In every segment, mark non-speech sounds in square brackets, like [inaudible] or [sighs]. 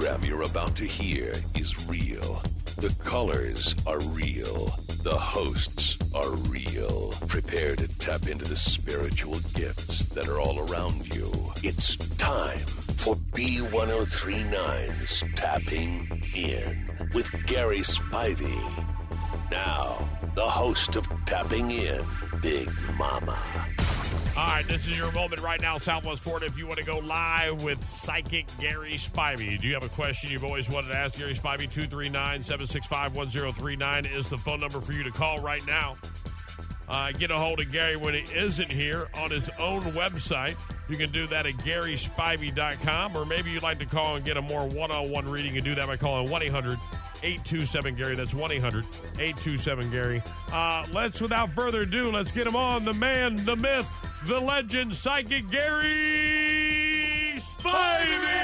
Program you're about to hear is real. The callers are real. The hosts are real. Prepare to tap into the spiritual gifts that are all around you. It's time for B1039's Tapping In with Gary Spivey. Now, the host of Tapping In, Big Mama. All right, this is your moment right now, Southwest Florida. If you want to go live with psychic Gary Spivey, do you have a question you've always wanted to ask Gary Spivey? 239 765 1039 is the phone number for you to call right now. Uh, get a hold of Gary when he isn't here on his own website. You can do that at GarySpivey.com, or maybe you'd like to call and get a more one on one reading and do that by calling 1 800 827 Gary. That's 1 800 827 Gary. Uh, let's, without further ado, let's get him on. The man, the myth, the legend, psychic Gary Spivey.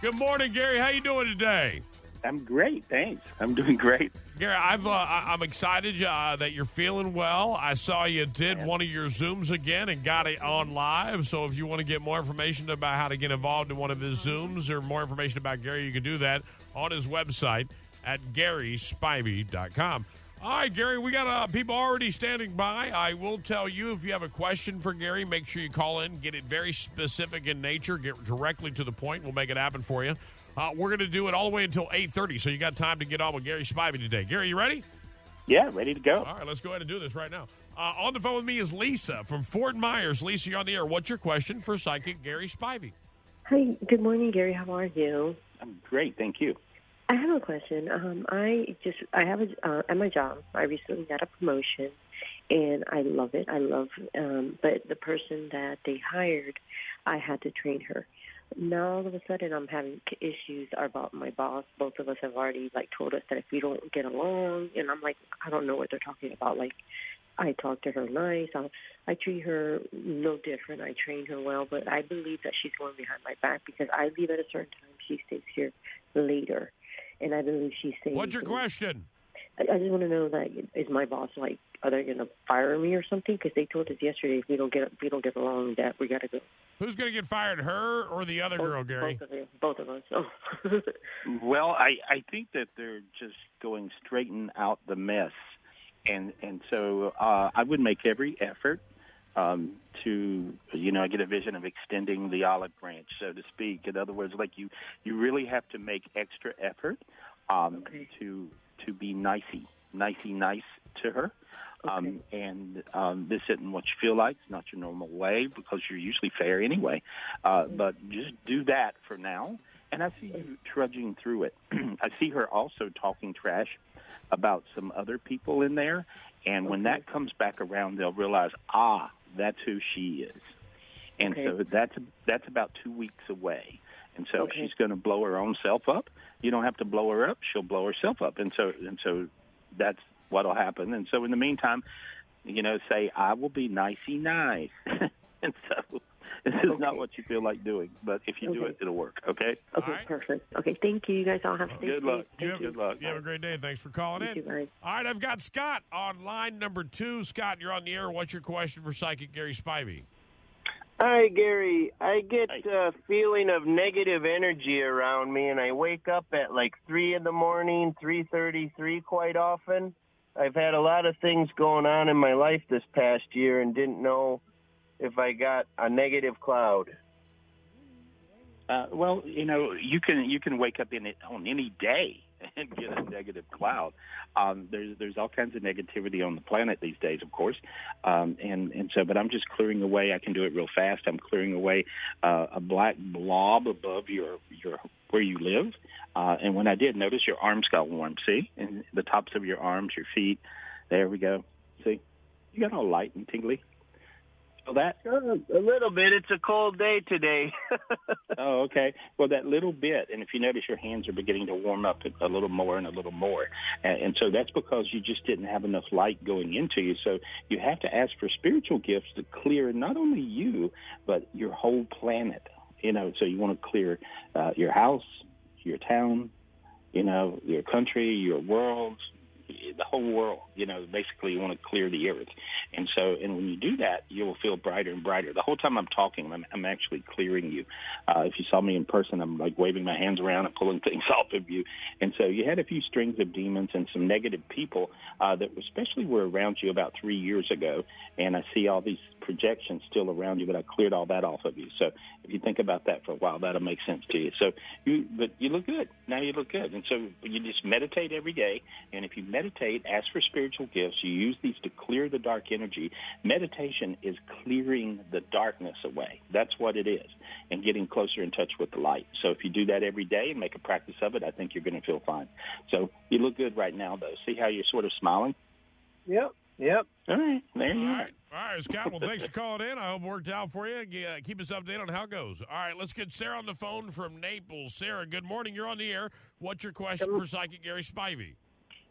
Good morning, Gary. How you doing today? I'm great, thanks. I'm doing great. Gary, I've, uh, I'm excited uh, that you're feeling well. I saw you did one of your Zooms again and got it on live. So if you want to get more information about how to get involved in one of his Zooms or more information about Gary, you can do that on his website at GarySpivey.com. All right, Gary, we got uh, people already standing by. I will tell you if you have a question for Gary, make sure you call in, get it very specific in nature, get directly to the point. We'll make it happen for you. Uh, we're going to do it all the way until 8.30, so you got time to get on with Gary Spivey today. Gary, you ready? Yeah, ready to go. All right, let's go ahead and do this right now. Uh, on the phone with me is Lisa from Fort Myers. Lisa, you're on the air. What's your question for psychic Gary Spivey? Hi, good morning, Gary. How are you? I'm great, thank you. I have a question. Um, I just I have a uh, at my job. I recently got a promotion, and I love it. I love, um, but the person that they hired, I had to train her. Now all of a sudden, I'm having issues about my boss. Both of us have already like told us that if we don't get along, and I'm like, I don't know what they're talking about. Like, I talk to her nice. I, I treat her no different. I train her well, but I believe that she's going behind my back because I leave at a certain time. She stays here later, and I believe she's saying. What's your question? I, I just want to know that is my boss like? Are they going to fire me or something? Because they told us yesterday if we don't get if we don't get along, that we got to go. Who's going to get fired, her or the other girl, Gary? Both of, you, both of us. Oh. [laughs] Well, I, I think that they're just going straighten out the mess, and and so uh, I would make every effort um, to you know I get a vision of extending the olive branch, so to speak. In other words, like you you really have to make extra effort um, Okay. to to be nicey, nicey nice to her. Um, and um, this isn't what you feel like. It's not your normal way because you're usually fair anyway. Uh, but just do that for now. And I see you trudging through it. [clears throat] I see her also talking trash about some other people in there. And when that comes back around, they'll realize, ah, that's who she is. And Okay. so that's that's about two weeks away. And so Okay. she's going to blow her own self up. You don't have to blow her up; she'll blow herself up. And so and so that's what'll happen. And so in the meantime, you know, say I will be nicey nice. [laughs] and so this is not what you feel like doing, but if you do it, it'll work. Okay. Okay, All right. perfect. Okay, thank you. You guys all have stay Good luck. Thank have, Good luck. You have a great day. Thanks for calling You in. too. All right, I've got Scott on line number two. Scott, you're on the air. What's your question for psychic Gary Spivey? Hi, Gary. I get Hi. a feeling of negative energy around me, and I wake up at like three in the morning, three thirty-three, quite often. I've had a lot of things going on in my life this past year, and didn't know if I got a negative cloud. Uh, well, you know, you can you can wake up in it on any day [laughs] and get a negative cloud. Um, there's there's all kinds of negativity on the planet these days, of course, um, and and so. But I'm just clearing away. I can do it real fast. I'm clearing away uh, a black blob above your your where you live. Uh, and when I did, notice your arms got warm. See, and the tops of your arms, your feet. There we go. See, you got all light and tingly that? Uh, a little bit. It's a cold day today. [laughs] oh, okay. Well, that little bit, and if you notice, your hands are beginning to warm up a little more and a little more, and, and so that's because you just didn't have enough light going into you. So you have to ask for spiritual gifts to clear not only you but your whole planet. You know, so you want to clear uh, your house, your town, you know, your country, your world, the whole world. You know, basically you want to clear the earth, and so and when you do that, you will feel brighter and brighter. The whole time I'm talking, I'm, I'm actually clearing you. Uh, if you saw me in person, I'm like waving my hands around and pulling [laughs] things off of you. And so you had a few strings of demons and some negative people uh, that especially were around you about three years ago. And I see all these projections still around you, but I cleared all that off of you. So if you think about that for a while, that'll make sense to you. So you, but you look good now. You look good, and so you just meditate every day. And if you meditate, ask for spiritual gifts. You use these to clear the dark energy. Meditation is clearing the darkness away. That's what it is, and getting closer in touch with the light. So if you do that every day and make a practice of it, I think you're going to feel fine. So you look good right now, though. See how you're sort of smiling? Yep. Yep. All right. There you All are. right. All right, Scott. Well, thanks for calling in. I hope it worked out for you. Uh, keep us updated on how it goes. All right, let's get Sarah on the phone from Naples. Sarah, good morning. You're on the air. What's your question for Psychic Gary Spivey?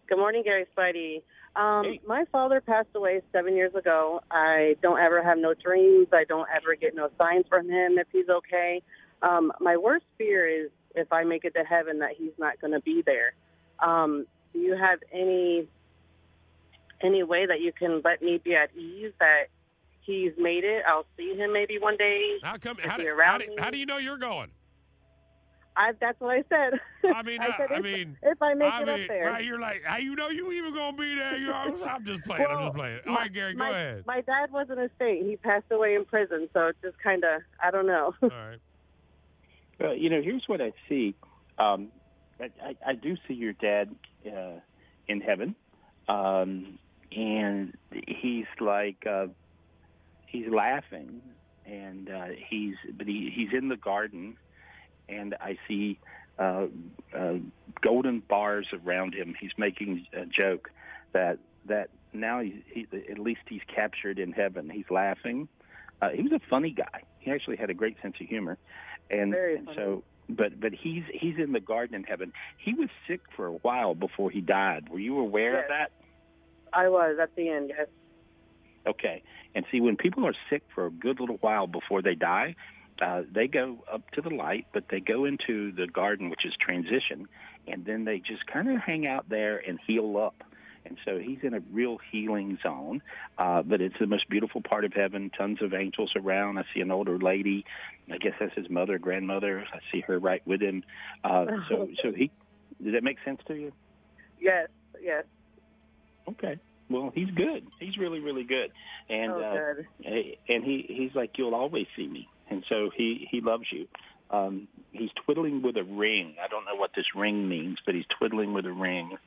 Good morning, Gary Spivey. Um, Hey. My father passed away seven years ago. I don't ever have no dreams. I don't ever get no signs from him if he's okay. Um, my worst fear is if I make it to heaven that he's not going to be there. Um, do you have any any way that you can let me be at ease that he's made it? I'll see him maybe one day. How come? How do, how, do, how do you know you're going? I, that's what I said. I [laughs] mean, I I, said I if, mean, if I make I it mean, up there. right? You're like, how you know you even gonna be there? You know, I'm just playing. I'm just playing. All my- right, Gary, go my, ahead. My dad was in a state. He passed away in prison, so it's just kind of I don't know. All [laughs] right. Well, you know, here's what I see. Um, I, I, I do see your dad uh, in heaven, um, and he's like uh, he's laughing, and uh, he's but he, he's in the garden, and I see uh, uh, golden bars around him. He's making a joke that that now he, he at least he's captured in heaven. He's laughing. Uh, he was a funny guy. He actually had a great sense of humor, and, Very and so but but he's he's in the garden in heaven. He was sick for a while before he died. Were you aware of that? I was at the end. Yes. Okay. And see, when people are sick for a good little while before they die, uh, they go up to the light, but they go into the garden, which is transition, and then they just kind of hang out there and heal up. And so he's in a real healing zone, uh, but it's the most beautiful part of heaven. Tons of angels around. I see an older lady. I guess that's his mother, grandmother. I see her right with him. Uh, so, [laughs] so he. Does that make sense to you? Yes. Yes. Okay. Well, he's good. He's really, really good. And oh, uh, good. Hey, and he he's like you'll always see me and so he he loves you um he's twiddling with a ring i don't know what this ring means but he's twiddling with a ring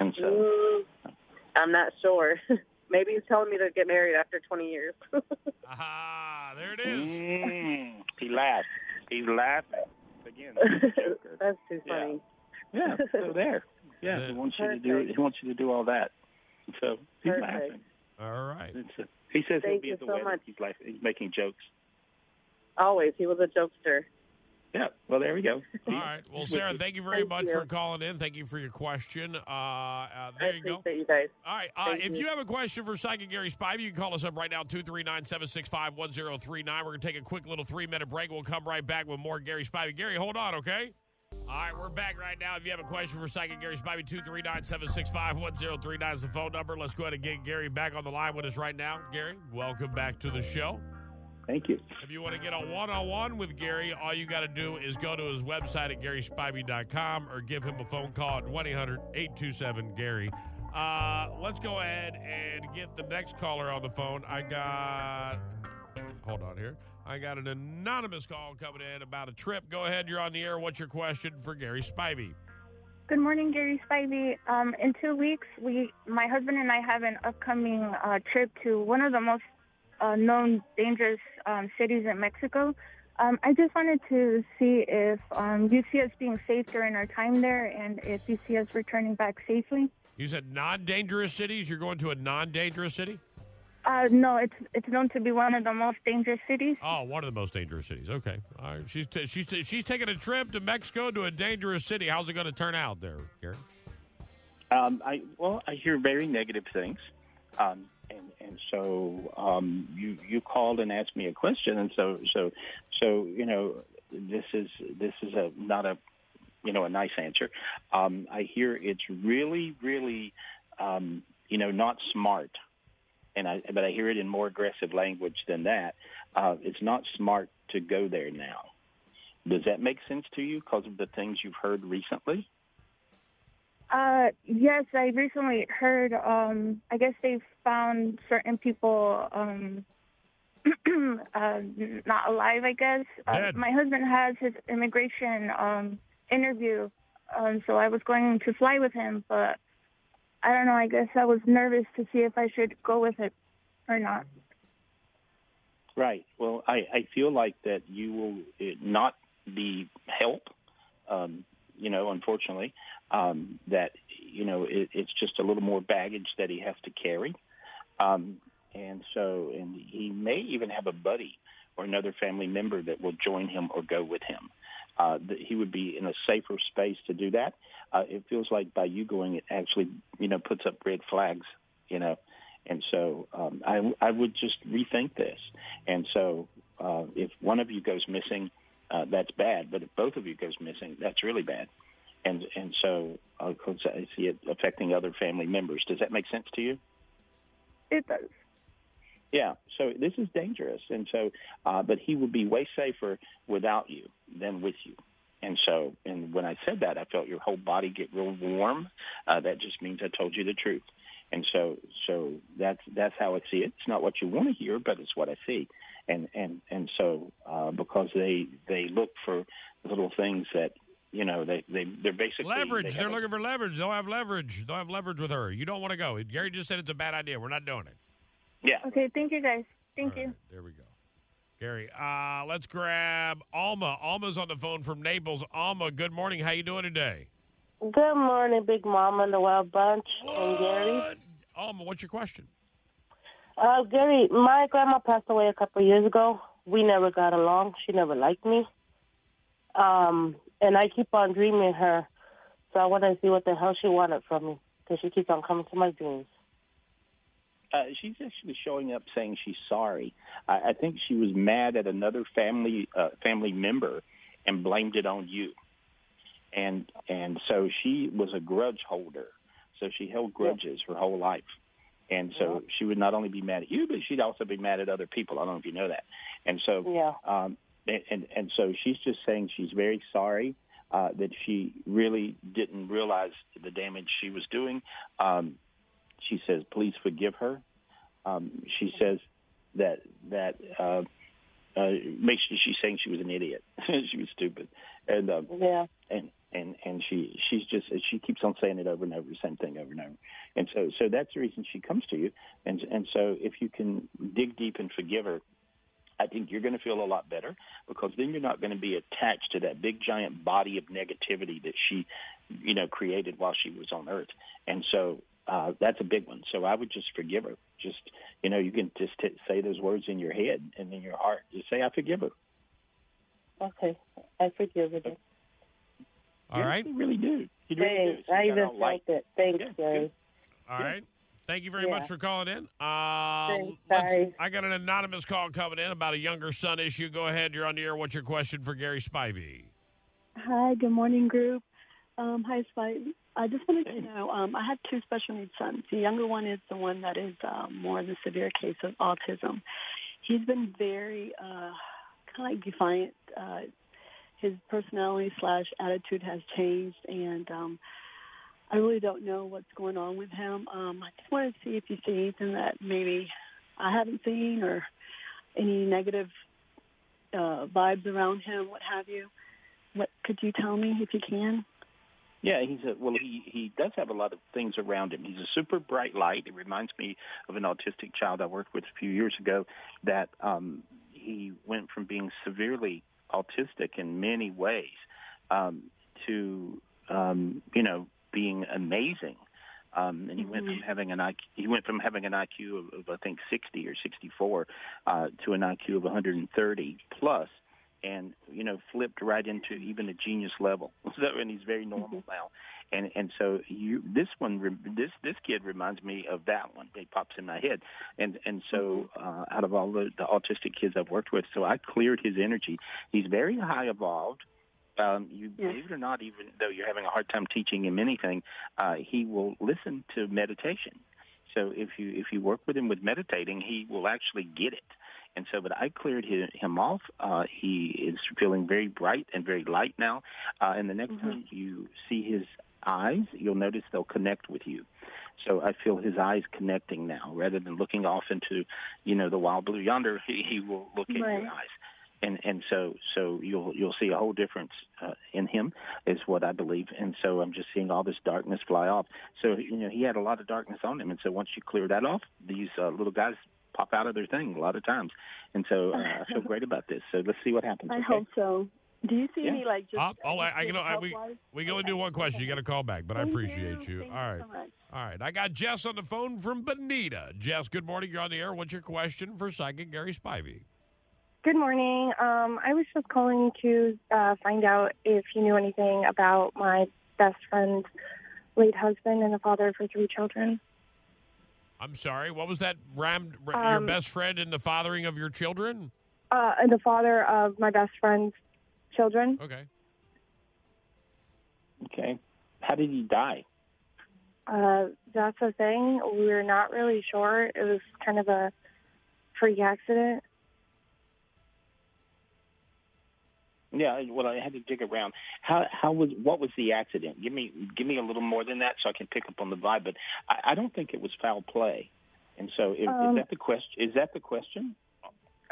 and so Mm, I'm not sure. [laughs] Maybe he's telling me to get married after 20 years. [laughs] ah, There it is. mm, he laughs he's laughing again he's a joker. That's too funny. yeah so [laughs] there yeah he wants you to do Perfect. he wants you to do all that so he's Perfect. laughing All right. A, he says he'll be at the so wedding much. he's like he's making jokes Always. He was a jokester. yeah well there we go All right. Well, Sarah, thank you very Thank much you. for calling in. Thank you for your question. Uh, uh, I there you go. appreciate you guys. All right. Uh, if you. you have a question for Psychic Gary Spivey, you can call us up right now, 239 765 1039. We're going to take a quick little three minute break. We'll come right back with more Gary Spivey. Gary, hold on, okay? All right, we're back right now. If you have a question for Psychic Gary Spivey, 239 765 1039 is the phone number. Let's go ahead and get Gary back on the line with us right now. Gary, welcome back to the show. Thank you If you want to get a one on one with Gary, all you got to do is go to his website at GarySpivey.com or give him a phone call at 1 800 827 Gary. Uh, let's go ahead and get the next caller on the phone. I got Hold on here. I got an anonymous call coming in about a trip. Go ahead. You're on the air. What's your question for Gary Spivey? Good morning, Gary Spivey. Um, in two weeks, we, my husband and I have an upcoming uh, trip to one of the most uh, known dangerous um, cities in Mexico. Um, I just wanted to see if um, you see us being safe during our time there, and if you see us returning back safely. You said non-dangerous cities. You're going to a non-dangerous city? Uh, no, it's it's known to be one of the most dangerous cities. Oh, one of the most dangerous cities. Okay, all right. She's t- she's t- she's taking a trip to Mexico to a dangerous city. How's it going to turn out there, Gary? Um, I well, I hear very negative things, um, and and so um, you you called and asked me a question, and so so so you know this is this is a not a you know a nice answer. Um, I hear it's really really um, you know not smart, and I but I hear it in more aggressive language than that. Uh, it's not smart to go there now. Does that make sense to you because of the things you've heard recently? Uh, yes, I recently heard. Um, I guess they found certain people um, [clears throat] uh, not alive. I guess uh, my husband has his immigration um, interview, um, so I was going to fly with him, but I don't know. I guess I was nervous to see if I should go with it or not. Right. Well, I, I feel like that you will eh, not be help. Um, you know, unfortunately, um, that you know it, it's just a little more baggage that he has to carry, um, and so and he may even have a buddy or another family member that will join him or go with him. Uh, that he would be in a safer space to do that. Uh, it feels like by you going, it actually you know puts up red flags. You know, and so um, I, I would just rethink this. And so uh, if one of you goes missing, uh, that's bad. But if both of you goes missing, that's really bad. And and so uh, I see it affecting other family members. Does that make sense to you? It does. Yeah. So this is dangerous, and so uh, but he would be way safer without you than with you. And so, and when I said that, I felt your whole body get real warm. Uh, that just means I told you the truth. And so, so that's that's how I see it. It's not what you want to hear, but it's what I see. And and and so, uh, because they they look for little things that you know they they they're basically Leverage. they They're have a- looking for leverage. They'll have leverage. They'll have leverage with her. You don't want to go. Gary just said it's a bad idea. We're not doing it. Yeah. Okay, thank you guys. Thank All you. right, there we go. Gary, uh, let's grab Alma. Alma's on the phone from Naples. Alma, good morning. How you doing today? Good morning, Big Mama and the Wild Bunch, and Gary. Alma, what's your question? Uh, Gary, my grandma passed away a couple of years ago. We never got along. She never liked me. Um, and I keep on dreaming her. So I want to see what the hell she wanted from me because she keeps on coming to my dreams. Uh, she's actually showing up saying she's sorry. I, I think she was mad at another family uh, family member and blamed it on you. And and so she was a grudge holder. So she held grudges her whole life. And so she would not only be mad at you, but she'd also be mad at other people. I don't know if you know that. And so Yeah. um, and, and and so she's just saying she's very sorry uh, that she really didn't realize the damage she was doing. Um, she says, "Please forgive her." Um, she says that that uh, uh, makes she's saying she was an idiot. [laughs] she was stupid, and um, Yeah. and and and she she's just she keeps on saying it over and over, the same thing over and over. And so so that's the reason she comes to you. And and so if you can dig deep and forgive her, I think you're going to feel a lot better because then you're not going to be attached to that big giant body of negativity that she, you know, created while she was on Earth. And so uh, that's a big one. So I would just forgive her. Just you know, you can just t- say those words in your head and in your heart. Just say, "I forgive her." Okay. I forgive her. then. All Yeah, right. you really do. You really Thanks. do. So I you even gotta like- it. Thanks, Yeah, Gary. good. All right. Thank you very Yeah. much for calling in. Uh, Thanks, let's- I got an anonymous call coming in about a younger son issue. Go ahead. You're on the air. What's your question for Gary Spivey? Hi, good morning, group. Um, hi, Spivey. I just wanted to know um, I have two special needs sons. The younger one is the one that is um, more of the severe case of autism. He's been very uh, kind of like defiant. Uh, his personality slash attitude has changed, and um, I really don't know what's going on with him. Um, I just wanted to see if you see anything that maybe I haven't seen, or any negative uh, vibes around him, what have you. What could you tell me if you can? Yeah, he's a well. He he does have a lot of things around him. He's a super bright light. It reminds me of an autistic child I worked with a few years ago. That um, he went from being severely autistic in many ways um, to um, you know being amazing. Um, and he went from having an IQ, he went from having an IQ of, of I think 60 or 64 uh, to an IQ of 130 plus and you know flipped right into even a genius level. [laughs] So and he's very normal now, and and so you this one this this kid reminds me of that one. It pops in my head, and and so uh, out of all the, the autistic kids I've worked with, so I cleared his energy. He's very high evolved. Um, you believe it or not, even though you're having a hard time teaching him anything, uh, he will listen to meditation. So if you if you work with him with meditating, he will actually get it. And so, but I cleared him, him off. Uh, he is feeling very bright and very light now. Uh, and the next time you see his eyes, you'll notice they'll connect with you. So I feel his eyes connecting now, rather than looking off into, you know, the wild blue yonder. [laughs] He, he will look at Right. your eyes, and and so so you'll you'll see a whole difference uh, in him, is what I believe. And so I'm just seeing all this darkness fly off. So you know he had a lot of darkness on him, and so once you clear that off, these uh, little guys pop out of their thing a lot of times. And so uh, I feel [laughs] great about this. So let's see what happens. I okay? hope so. Do you see Yeah. any like just? I'll, I'll, I, I can, I, we, we can only do one question. You got to call back, but I appreciate you. you. Thank All you right. so much. All right. I got Jess on the phone from Bonita. Jess, good morning. You're on the air. What's your question for Psychic Gary Spivey? Good morning. Um, I was just calling to uh, find out if you knew anything about my best friend's late husband and the father of her three children. I'm sorry. What was that? Ram, your Um, best friend and the fathering of your children? Uh, and the father of my best friend's children. Okay. Okay. How did he die? Uh, that's the thing. We're not really sure. It was kind of a freak accident. Yeah, well, I had to dig around. How how was what was the accident? Give me give me a little more than that so I can pick up on the vibe. But I, I don't think it was foul play. And so, is, Um, is that the question? Is that the question?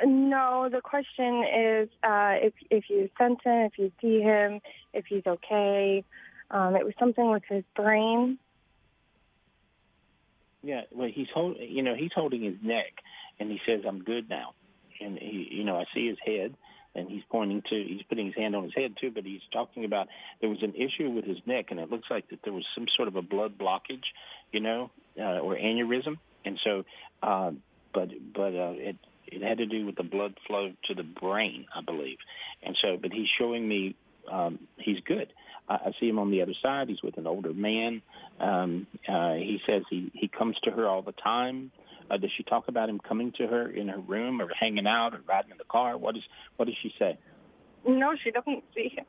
No, the question is uh, if if you sense him, if you see him, if he's okay. Um, it was something with his brain. Yeah, well, he's hold, you know, he's holding his neck, and he says, "I'm good now." And he, you know, I see his head, and he's pointing to, he's putting his hand on his head too, but he's talking about there was an issue with his neck, and it looks like that there was some sort of a blood blockage, you know, uh, or aneurysm, and so, uh, but but uh, it it had to do with the blood flow to the brain, I believe, and so, but he's showing me um, he's good. I, I see him on the other side. He's with an older man. Um, uh, he says he he comes to her all the time. Uh, does she talk about him coming to her in her room or hanging out or riding in the car? What is what does she say? No, she doesn't see him.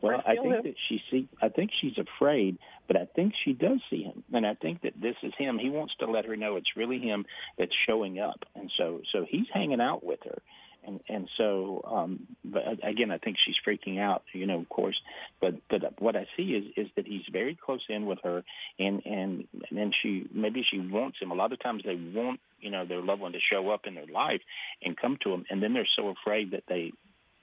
Well, I think him. that she see. I think she's afraid, but I think she does see him, and I think that this is him. He wants to let her know it's really him that's showing up, and so so he's hanging out with her, and and so um, but again, I think she's freaking out, you know, of course, but but what I see is is that he's very close in with her, and and and then she maybe she wants him. A lot of times they want you know their loved one to show up in their life and come to them, and then they're so afraid that they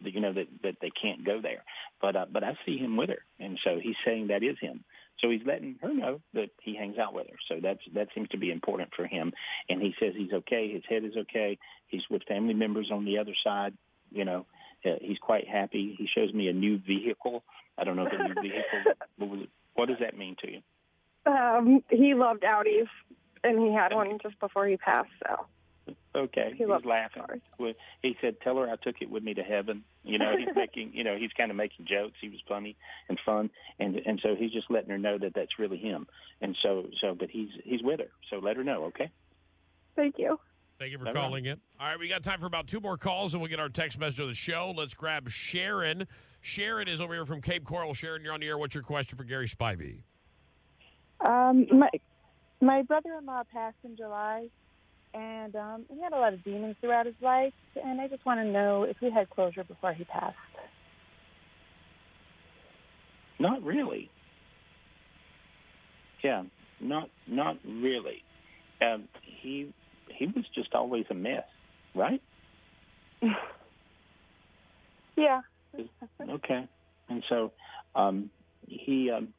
that you know that that they can't go there. But uh, but I see him with her, and so he's saying that is him. So he's letting her know that he hangs out with her. So that's that seems to be important for him. And he says he's okay. His head is okay. He's with family members on the other side. You know, uh, he's quite happy. He shows me a new vehicle. I don't know the new vehicle. [laughs] What, was what does that mean to you? Um, he loved Audis, and he had one just before he passed. So Okay, He he's loves laughing. Well, He said, "Tell her I took it with me to heaven." You know, he's [laughs] making, you know, he's kind of making jokes. He was funny and fun, and and so he's just letting her know that that's really him. And so, so, but he's he's with her. So let her know, okay? thank you. Thank you for All right. calling in. All right, we got time for about two more calls, and we'll get our text message of the show. Let's grab Sharon. Sharon is over here from Cape Coral. Sharon, you're on the air. What's your question for Gary Spivey? Um, my my brother-in-law passed in July, and um, he had a lot of demons throughout his life, and I just want to know if he had closure before he passed. Not really. Yeah, not not really. Um, he he was just always a mess. right? [laughs] Yeah. Okay. And so um, he, um,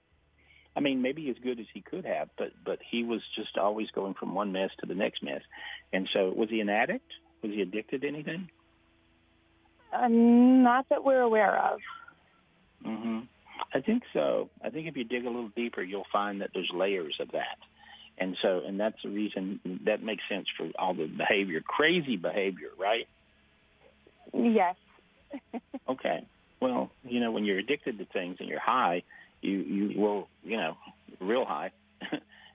I mean, maybe as good as he could have, but but he was just always going from one mess to the next mess. And so, was he an addict? Was he addicted to anything? Uh, not that we're aware of. Mm-hmm. I think so. I think if you dig a little deeper, you'll find that there's layers of that. And so, and that's the reason that makes sense for all the behavior, crazy behavior, right? Yes. [laughs] Okay. Well, you know, when you're addicted to things and you're high, you you will, you know, real high. [laughs]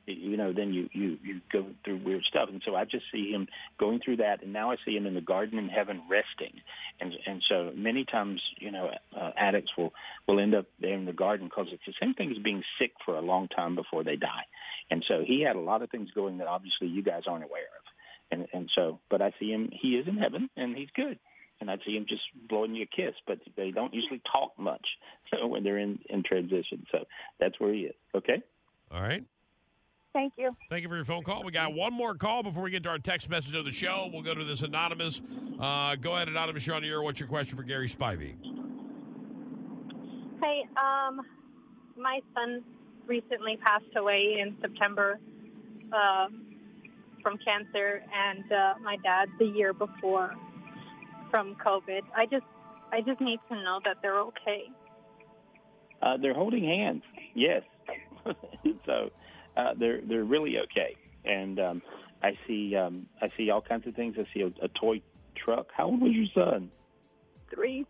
you know, then you you you go through weird stuff, and so I just see him going through that, and now I see him in the garden in heaven resting, and and so many times, you know, uh, addicts will will end up there in the garden because it's the same thing as being sick for a long time before they die, and so he had a lot of things going that obviously you guys aren't aware of, and and so, but I see him, he is in heaven, and he's good and I'd see him just blowing you a kiss, but they don't usually talk much so [laughs] when they're in in transition. So that's where he is. Okay. All right. Thank you. Thank you for your phone call. We got one more call before we get to our text message of the show. We'll go to this anonymous. Uh, go ahead, anonymous. You're on the air. What's your question for Gary Spivey? Hey, um, my son recently passed away in September uh, from cancer, and uh, my dad the year before from COVID. I just, I just need to know that they're okay. Uh, they're holding hands. Yes. [laughs] so uh, they're they're really okay. And um, I see um, I see all kinds of things. I see a, a toy truck. How old was your son? Three.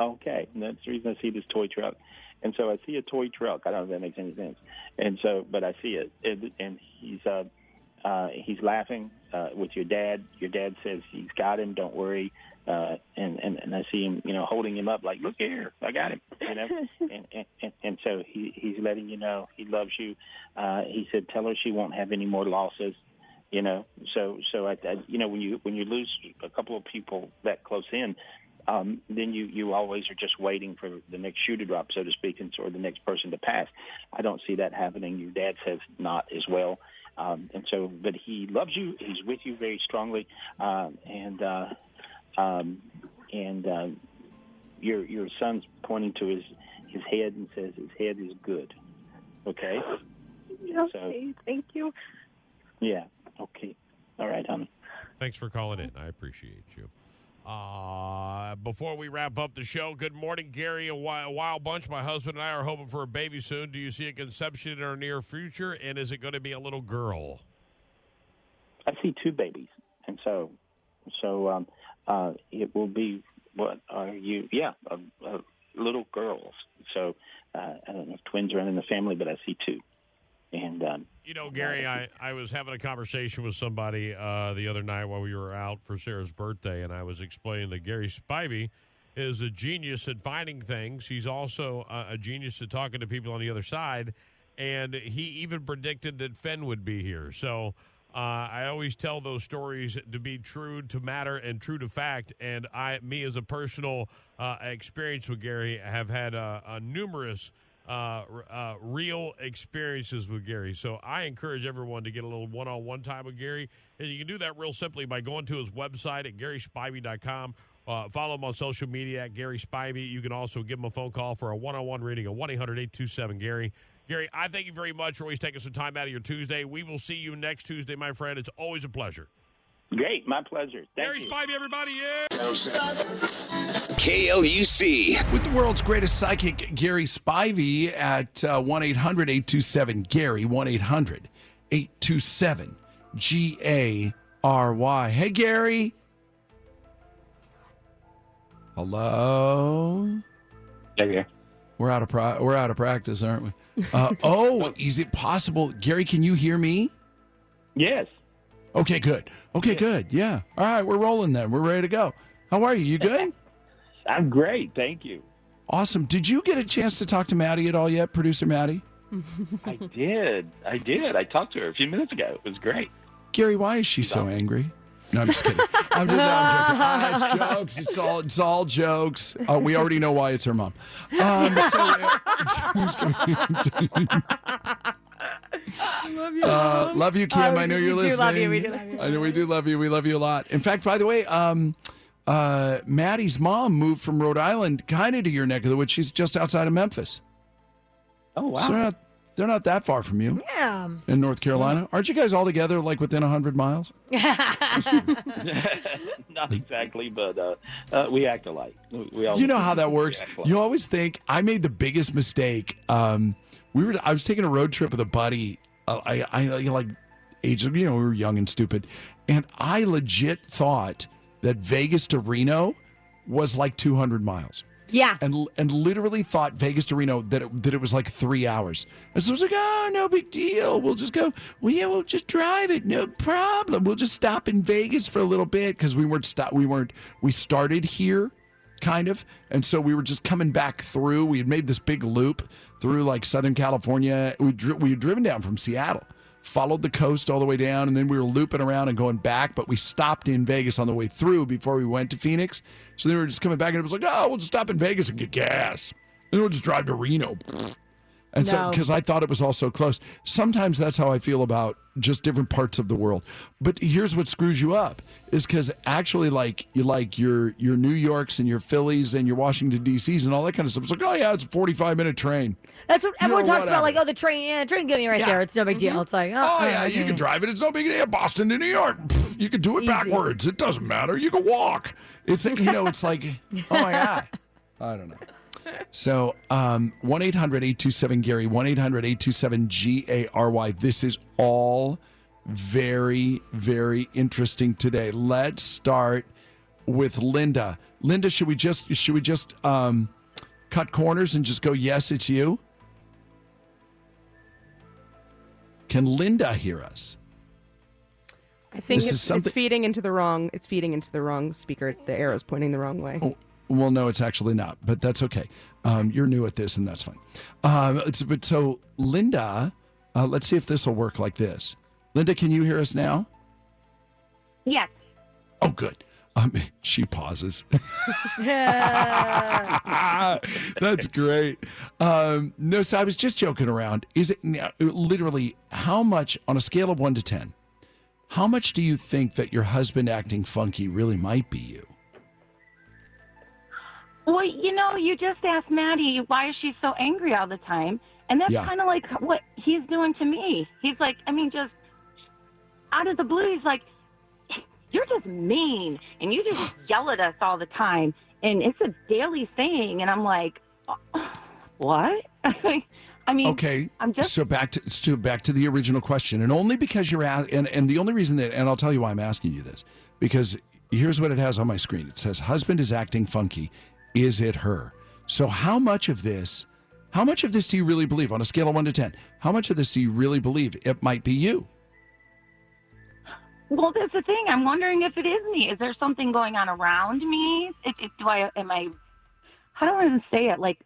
Okay, and that's the reason I see this toy truck. And so I see a toy truck. I don't know if that makes any sense. And so, but I see it, and, and he's uh, uh, he's laughing uh, with your dad. Your dad says he's got him. Don't worry. Uh, and, and and I see him, you know, holding him up like, look here, I got him. You know, [laughs] and, and and and so he he's letting you know he loves you. Uh, he said, tell her she won't have any more losses. You know, so so I, I you know when you when you lose a couple of people that close in, um, then you you always are just waiting for the next shoe to drop, so to speak, and or the next person to pass. I don't see that happening. Your dad says not as well. Um, and so, but he loves you. He's with you very strongly, um, and uh, um, and uh, your your son's pointing to his his head and says his head is good. Okay. Okay, thank you. Yeah. Okay. All right, honey. Thanks for calling in. I appreciate you. Uh, before we wrap up the show, good morning, Gary. A wild, bunch. My husband and I are hoping for a baby soon. Do you see a conception in our near future? And is it going to be a little girl? I see two babies, and so so um, uh, it will be what are you? Yeah, uh, uh, little girls. So uh, I don't know if twins run in the family, but I see two. And You know, Gary, I, I was having a conversation with somebody uh, the other night while we were out for Sarah's birthday, and I was explaining that Gary Spivey is a genius at finding things. He's also a, a genius at talking to people on the other side, and he even predicted that Fenn would be here. So uh, I always tell those stories to be true to matter and true to fact. And I, me as a personal uh, experience with Gary, have had uh, numerous uh, uh, real experiences with Gary. So I encourage everyone to get a little one on one time with Gary. And you can do that real simply by going to his website at GarySpivey.com. Uh, follow him on social media at Gary Spivey. You can also give him a phone call for a one on one reading at 1 800 827 Gary. Gary, I thank you very much for always taking some time out of your Tuesday. We will see you next Tuesday, my friend. It's always a pleasure. Great, my pleasure. Thank Gary you. Spivey, everybody. Yeah. KLUC. With the world's greatest psychic, Gary Spivey, at uh, 1 800 827 Gary, 1 800 827 G A R Y. Hey, Gary. Hello. Yeah, We're out of pro- we're out of practice, aren't we? Uh, [laughs] oh, is it possible, Gary? Can you hear me? Yes. Okay, good. Okay, good. Yeah. All right, we're rolling then. We're ready to go. How are you? You good? [laughs] I'm great. Thank you. Awesome. Did you get a chance to talk to Maddie at all yet, producer Maddie? I did. I did. I talked to her a few minutes ago. It was great. Gary, why is she so angry? No, I'm just kidding. [laughs] I'm, no, I'm joking. [laughs] Ah, it's jokes. It's all it's all jokes. Uh, we already know why it's her mom. Um, so, love you. Uh, love you, Kim. Oh, I know we you're do listening. love you. We do love you. I know we do love you. We love you a lot. In fact, by the way, um, uh, Maddie's mom moved from Rhode Island, kind of to your neck of the woods. She's just outside of Memphis. Oh wow! So they're not, they're not that far from you Yeah. in North Carolina. Aren't you guys all together like within 100 miles? [laughs] Not exactly, but uh, uh, we act alike. We, we all you know how that works. we. You always think I made the biggest mistake. Um, we were I was taking a road trip with a buddy. Uh, I I like age you know we were young and stupid, and I legit thought that Vegas to Reno was like 200 miles. Yeah. And and literally thought Vegas to Reno that it, that it was like three hours. And so I was like, oh, no big deal. We'll just go. Well, yeah, we'll just drive it. No problem. We'll just stop in Vegas for a little bit because we weren't stop. We weren't. We started here, kind of, and so we were just coming back through. We had made this big loop through like Southern California. We dri- we had driven down from Seattle. Followed the coast all the way down, and then we were looping around and going back. But we stopped in Vegas on the way through before we went to Phoenix. So then we were just coming back, and it was like, oh, we'll just stop in Vegas and get gas, and then we'll just drive to Reno. And so, because I thought it was all so close, sometimes that's how I feel about just different parts of the world. But here's what screws you up: is because actually, like you like your your New Yorks and your Phillies and your Washington D.C.s and all that kind of stuff. It's like, oh yeah, it's a 45 minute train. That's what You everyone know, talks about. Like, oh, the train, yeah, train get me right Yeah. there. It's no big deal. Mm-hmm. It's like, oh, Oh yeah, you can drive it. It's no big deal. Boston to New York, you can do it Easy. backwards. It doesn't matter. You can walk. It's you know, it's like, oh my god, [laughs] I don't know. So, um, 1 800 827 Gary, 1 800 827 G A R Y. This is all very, very interesting today. Let's start with Linda. Linda, should we just should we just um, cut corners and just go, yes, it's you? Can Linda hear us? I think This is it's, something- it's feeding into the wrong. It's feeding into the wrong speaker. The arrow's pointing the wrong way. Oh, well, no, it's actually not, but that's okay. Um, you're new at this, and that's fine. Um, it's, but so, Linda, uh, let's see if this will work like this. Linda, can you hear us now? Yes. Oh, good. Um, [laughs] she pauses. [laughs] [laughs] That's great. Um, no, so I was just joking around. Is it now, literally how much on a scale of one to 10? How much do you think that your husband acting funky really might be you? Well, you know, you just asked Maddie why is she so angry all the time, and that's Yeah. kind of like what he's doing to me. He's like, I mean, just out of the blue, he's like, "You're just mean, and you just [sighs] yell at us all the time, and it's a daily thing." And I'm like, uh, "What?" [laughs] I mean, okay I'm just so back to so back to the original question and only because you're at and, and the only reason that and i'll tell you why i'm asking you this because here's what it has on my screen it says husband is acting funky is it her so how much of this how much of this do you really believe on a scale of 1 to 10 how much of this do you really believe it might be you Well, that's the thing. I'm wondering if it is me. Is there something going on around me? It, it, do I? Am I? How do I even say it? Like,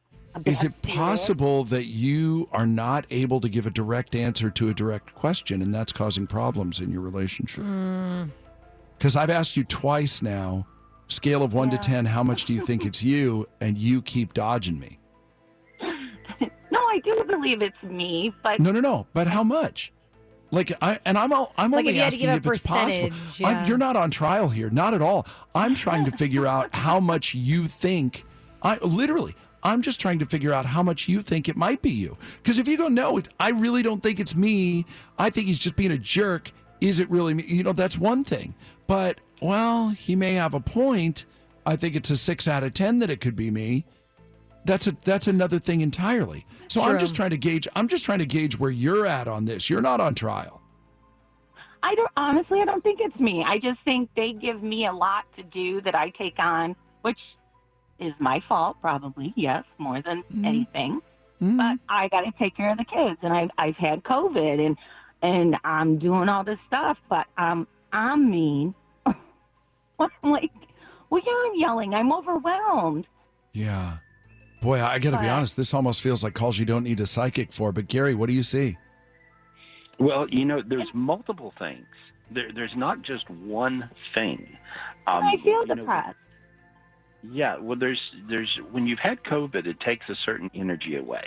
is it spirit? possible that you are not able to give a direct answer to a direct question and that's causing problems in your relationship mm. Because I've asked you twice now, scale of one to 10, how much do you think it's you? And you keep dodging me. No, I do believe it's me, but No, no, no. But how much? Like, I, and I'm, all, I'm Like if only you had to asking give a if it's possible. percentage, I'm- yeah. you're not on trial here. Not at all. I'm trying to figure out [laughs] how much you think. I literally, I'm just trying to figure out how much you think it might be you. Because if you go, no, it, I really don't think it's me. I think he's just being a jerk. Is it really me? You know, that's one thing. But, well, he may have a point. I think it's a six out of 10 that it could be me. That's a that's another thing entirely. So I'm just trying to gauge. I'm just trying to gauge where you're at on this. You're not on trial. I don't honestly. I don't think it's me. I just think they give me a lot to do that I take on, which is my fault, probably. Yes, more than anything. But I got to take care of the kids, and I've I've had COVID, and and I'm doing all this stuff, but um I'm mean. [laughs] I'm like, well, yeah, I'm yelling. I'm overwhelmed. Yeah. Boy, I got to be honest. This almost feels like calls you don't need a psychic for. But Gary, what do you see? Well, you know, there's multiple things. There, there's not just one thing. Um, I feel you know, depressed. Yeah, well, there's there's when you've had COVID, it takes a certain energy away,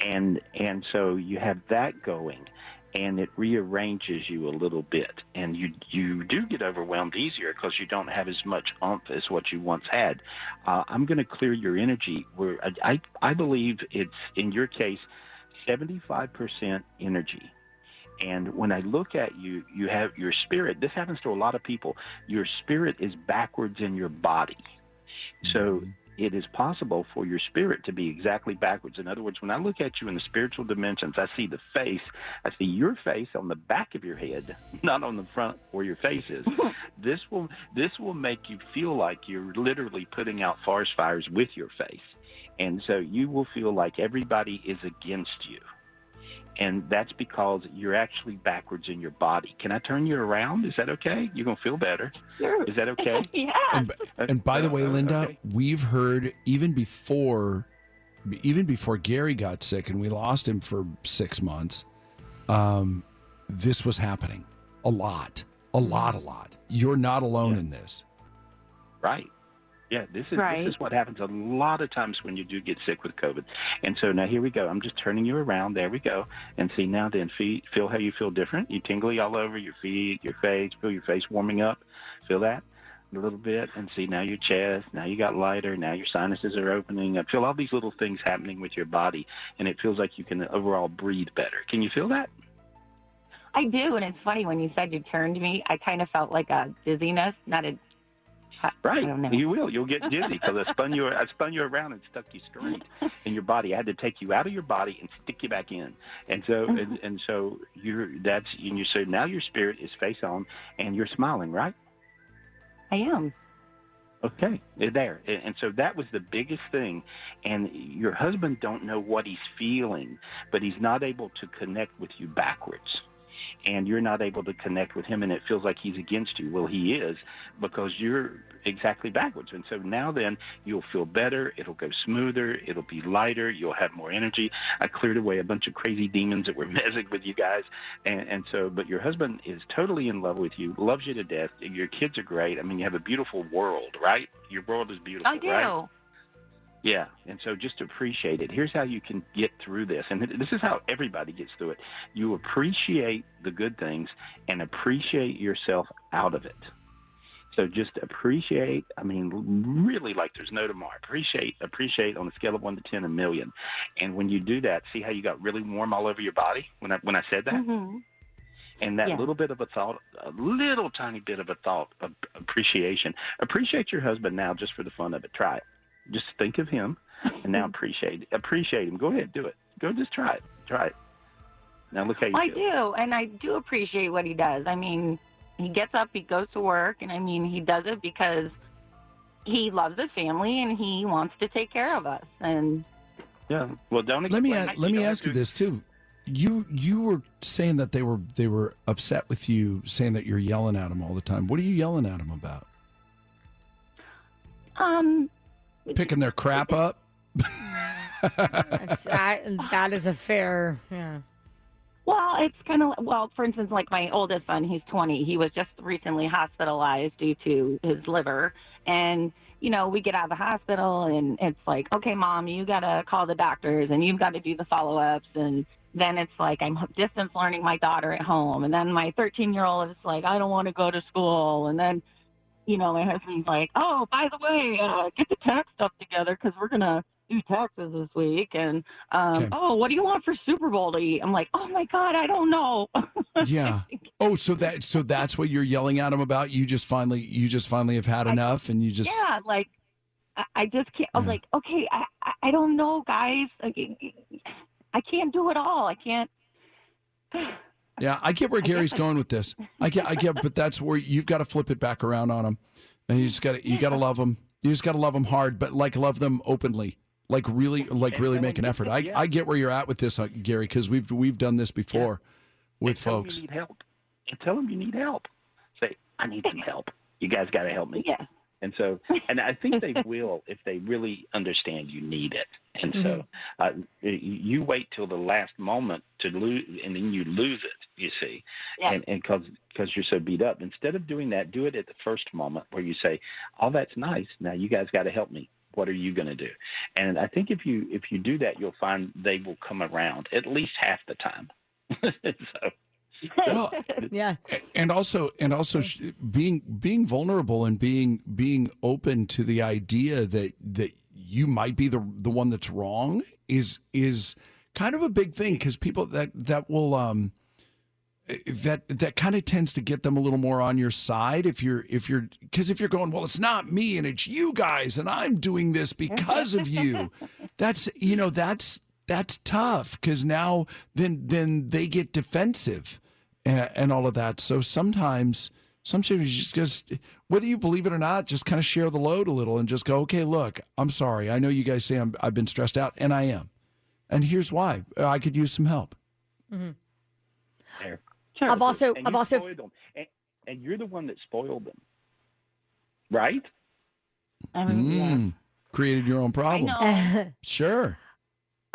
and and so you have that going, and it rearranges you a little bit, and you you do get overwhelmed easier because you don't have as much oomph as what you once had. Uh, I'm going to clear your energy. Where I, I I believe it's in your case, 75% energy. And when I look at you, you have your spirit. This happens to a lot of people. Your spirit is backwards in your body. So it is possible for your spirit to be exactly backwards. In other words, when I look at you in the spiritual dimensions, I see the face. I see your face on the back of your head, [laughs] not on the front where your face is. [laughs] this will this will make you feel like you're literally putting out forest fires with your face. And so you will feel like everybody is against you. And that's because you're actually backwards in your body. Can I turn you around? Is that okay? You're going to feel better. Sure. Is that okay? [laughs] yeah. And, and by the way, Linda, we've heard even before, even before Gary got sick and we lost him for six months, um, this was happening a lot, a lot, a lot. You're not alone in this. Right. Yeah, this is Right. this is what happens a lot of times when you do get sick with COVID. And so now here we go. I'm just turning you around. There we go. And see now then feel, feel how you feel different. You tingly all over your feet, your face. Feel your face warming up. Feel that a little bit. And see now your chest. Now you got lighter. Now your sinuses are opening. I feel all these little things happening with your body, and it feels like you can overall breathe better. Can you feel that? I do, and it's funny when you said you turned me, I kind of felt like a dizziness, not a. Right. I know. You will. You'll get dizzy because I spun you. I spun you around and stuck you straight in your body. I had to take you out of your body and stick you back in. And so, mm-hmm. and, and so you're. That's and you. So now your spirit is face on, and you're smiling, right? I am. Okay, there, and and so that was the biggest thing. And your husband don't know what he's feeling, but he's not able to connect with you backwards, and you're not able to connect with him, and it feels like he's against you. Well, he is because you're exactly backwards, and so now then you'll feel better. It'll go smoother. It'll be lighter. You'll have more energy. I cleared away a bunch of crazy demons that were [laughs] messing with you guys, and, and so. But your husband is totally in love with you, loves you to death. Your kids are great. I mean, you have a beautiful world, right? Your world is beautiful, I do. right? Yeah, and so just appreciate it. Here's how you can get through this, and this is how everybody gets through it. You appreciate the good things and appreciate yourself out of it. So just appreciate. I mean, really, like there's no tomorrow. Appreciate, appreciate on a scale of one to ten, a million. And when you do that, see how you got really warm all over your body when I when I said that. Mhm. And that Yeah. little bit of a thought, a little tiny bit of a thought of appreciation. Appreciate your husband now, just for the fun of it. Try it. Just think of him, and now [laughs] appreciate appreciate him. Go ahead, do it. Go, just try it. Try it. Now look how you I feel. do, and I do appreciate what he does. I mean, he gets up, he goes to work, and I mean, he does it because he loves his family and he wants to take care of us. And Yeah. Well, don't. Let me explain a- it. let me ask you this too. You you were saying that they were they were upset with you, saying that you're yelling at them all the time. What are you yelling at them about? um, Picking their crap up? That's, I, that is a fair. Yeah. Well, it's kind of well, for instance, like my oldest son, he's 20. He was just recently hospitalized due to his liver, and you know, we get out of the hospital, and it's like, okay, mom, you got to call the doctors, and you've got to do the follow-ups, and then it's like I'm distance learning my daughter at home, and then my 13 year old is like, I don't want to go to school, and then, you know, my husband's like, oh, by the way, uh, get the tax stuff together because we're gonna do taxes this week, and um, Okay. oh, what do you want for Super Bowl to eat? I'm like, oh my god, I don't know. [laughs] yeah. Oh, so that so that's what you're yelling at him about? You just finally you just finally have had enough, and you just yeah, like I, I just can't. I'm like, okay, I, I I don't know, guys. Like, I can't do it all. I can't. [sighs] Yeah, I get where Gary's going with this. I get, I get, but that's where you've got to flip it back around on them, and you just got to, you got to love them. You just got to love them hard, but like love them openly, like really, like really make an effort. I, I get where you're at with this, uh, Gary, because we've we've done this before with And tell 'em folks. You need help. And tell them you need help. Say, I need some help. You guys got to help me. Yeah. And so, and I think they will if they really understand you need it. And so, uh, you- you wait till the last moment to lose, and then you lose it. You see, Yeah. and and because because you're so beat up. Instead of doing that, do it at the first moment where you say, "All that's nice. Now you guys got to help me. What are you going to do?" And I think if you if you do that, you'll find they will come around at least half the time. [laughs] so, [laughs] Well, [laughs] yeah. and also and also being being vulnerable and being being open to the idea that that you might be the the one that's wrong is is kind of a big thing because people that that will um that that kind of tends to get them a little more on your side if you're if you're because if you're going well it's not me and it's you guys and I'm doing this because of you [laughs] that's you know that's that's tough because now then then they get defensive and, and all of that. So sometimes sometimes you just, whether you believe it or not just kind of share the load a little and just go okay look I'm sorry. I know you guys say I'm, I've been stressed out and I am. And here's why. I could use some help. Hmm there. I've also- And I've also- spoiled them. And, and you're the one that spoiled them, right? Mm. created your own problem [laughs] sure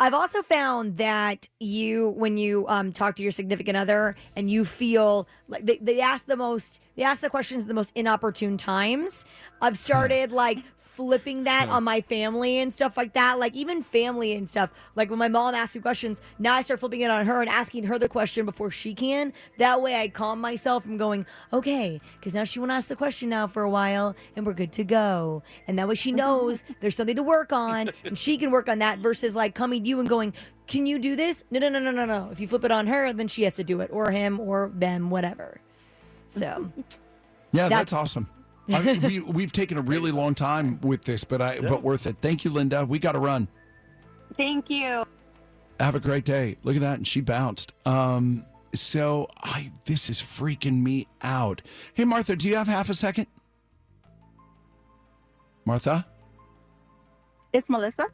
I've also found that you, when you um, talk to your significant other and you feel like they, they ask the most, they ask the questions at the most inopportune times. I've started like flipping that on my family and stuff like that. Like even family and stuff. Like when my mom asks me questions, now I start flipping it on her and asking her the question before she can. That way I calm myself from going, okay, because now she won't ask the question now for a while and we're good to go. And that way she knows [laughs] there's something to work on and she can work on that versus like coming to you and going, can you do this? No, no, no, no, no, no. If you flip it on her, then she has to do it or him or them, whatever. So [laughs] Yeah, That- that's, awesome. I mean, we we've taken a really long time with this, but I but worth it. Thank you, Linda. We got to run. Thank you. Have a great day. Look at that, and she bounced. Um, so I this is freaking me out. Hey, Martha, do you have half a second? Martha, It's Melissa.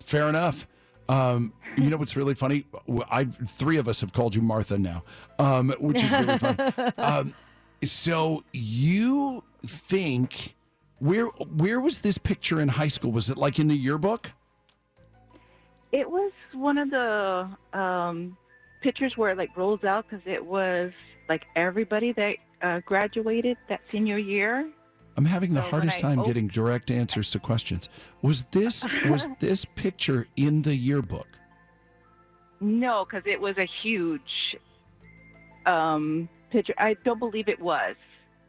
fair enough. Um, you know what's really funny? I three of us have called you Martha now, um, which is really fun. [laughs] Um, so you think where where was this picture in high school? Was it like in the yearbook? It was one of the um, pictures where it like rolls out because it was like everybody that uh, graduated that senior year. I'm having the So hardest time getting direct answers to questions. Was this was [laughs] this picture in the yearbook? No, because it was a huge um, picture. I don't believe it was.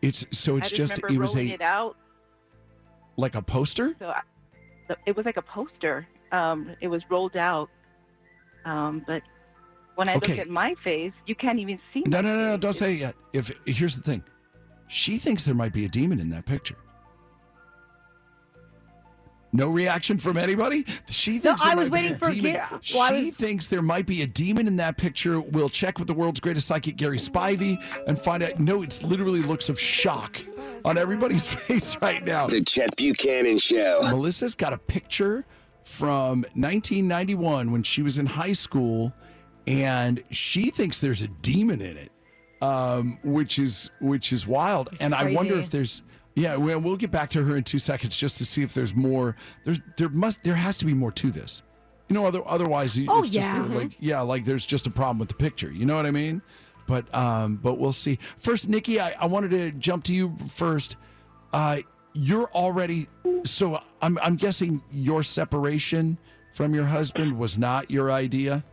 It's so it's just remember it was a it out. like a poster. So I, it was like a poster. Um, it was rolled out. Um, but when I Okay. look at my face, you can't even see. No, no, no, no! Don't say it yet. If here's the thing, she thinks there might be a demon in that picture. No reaction from anybody. She thinks no, I was waiting for demon. Gar- She well, was- thinks there might be a demon in that picture. We'll check with the world's greatest psychic, Gary Spivey, and find out. No, it's literally looks of shock on everybody's [laughs] face right now. The Chet Buchanan Show. Melissa's got a picture from 1991 when she was in high school, and she thinks there's a demon in it, um, which is which is wild. and I wonder if there's yeah. We'll, we'll get back to her in two seconds just to see if there's more. There's there must there has to be more to this. You know, other, otherwise Oh, it's just yeah. uh, like yeah, like there's just a problem with the picture. You know what I mean? But um, but we'll see. First, Nikki, I, I wanted to jump to you first. Uh, you're already so I'm I'm guessing your separation from your husband was not your idea.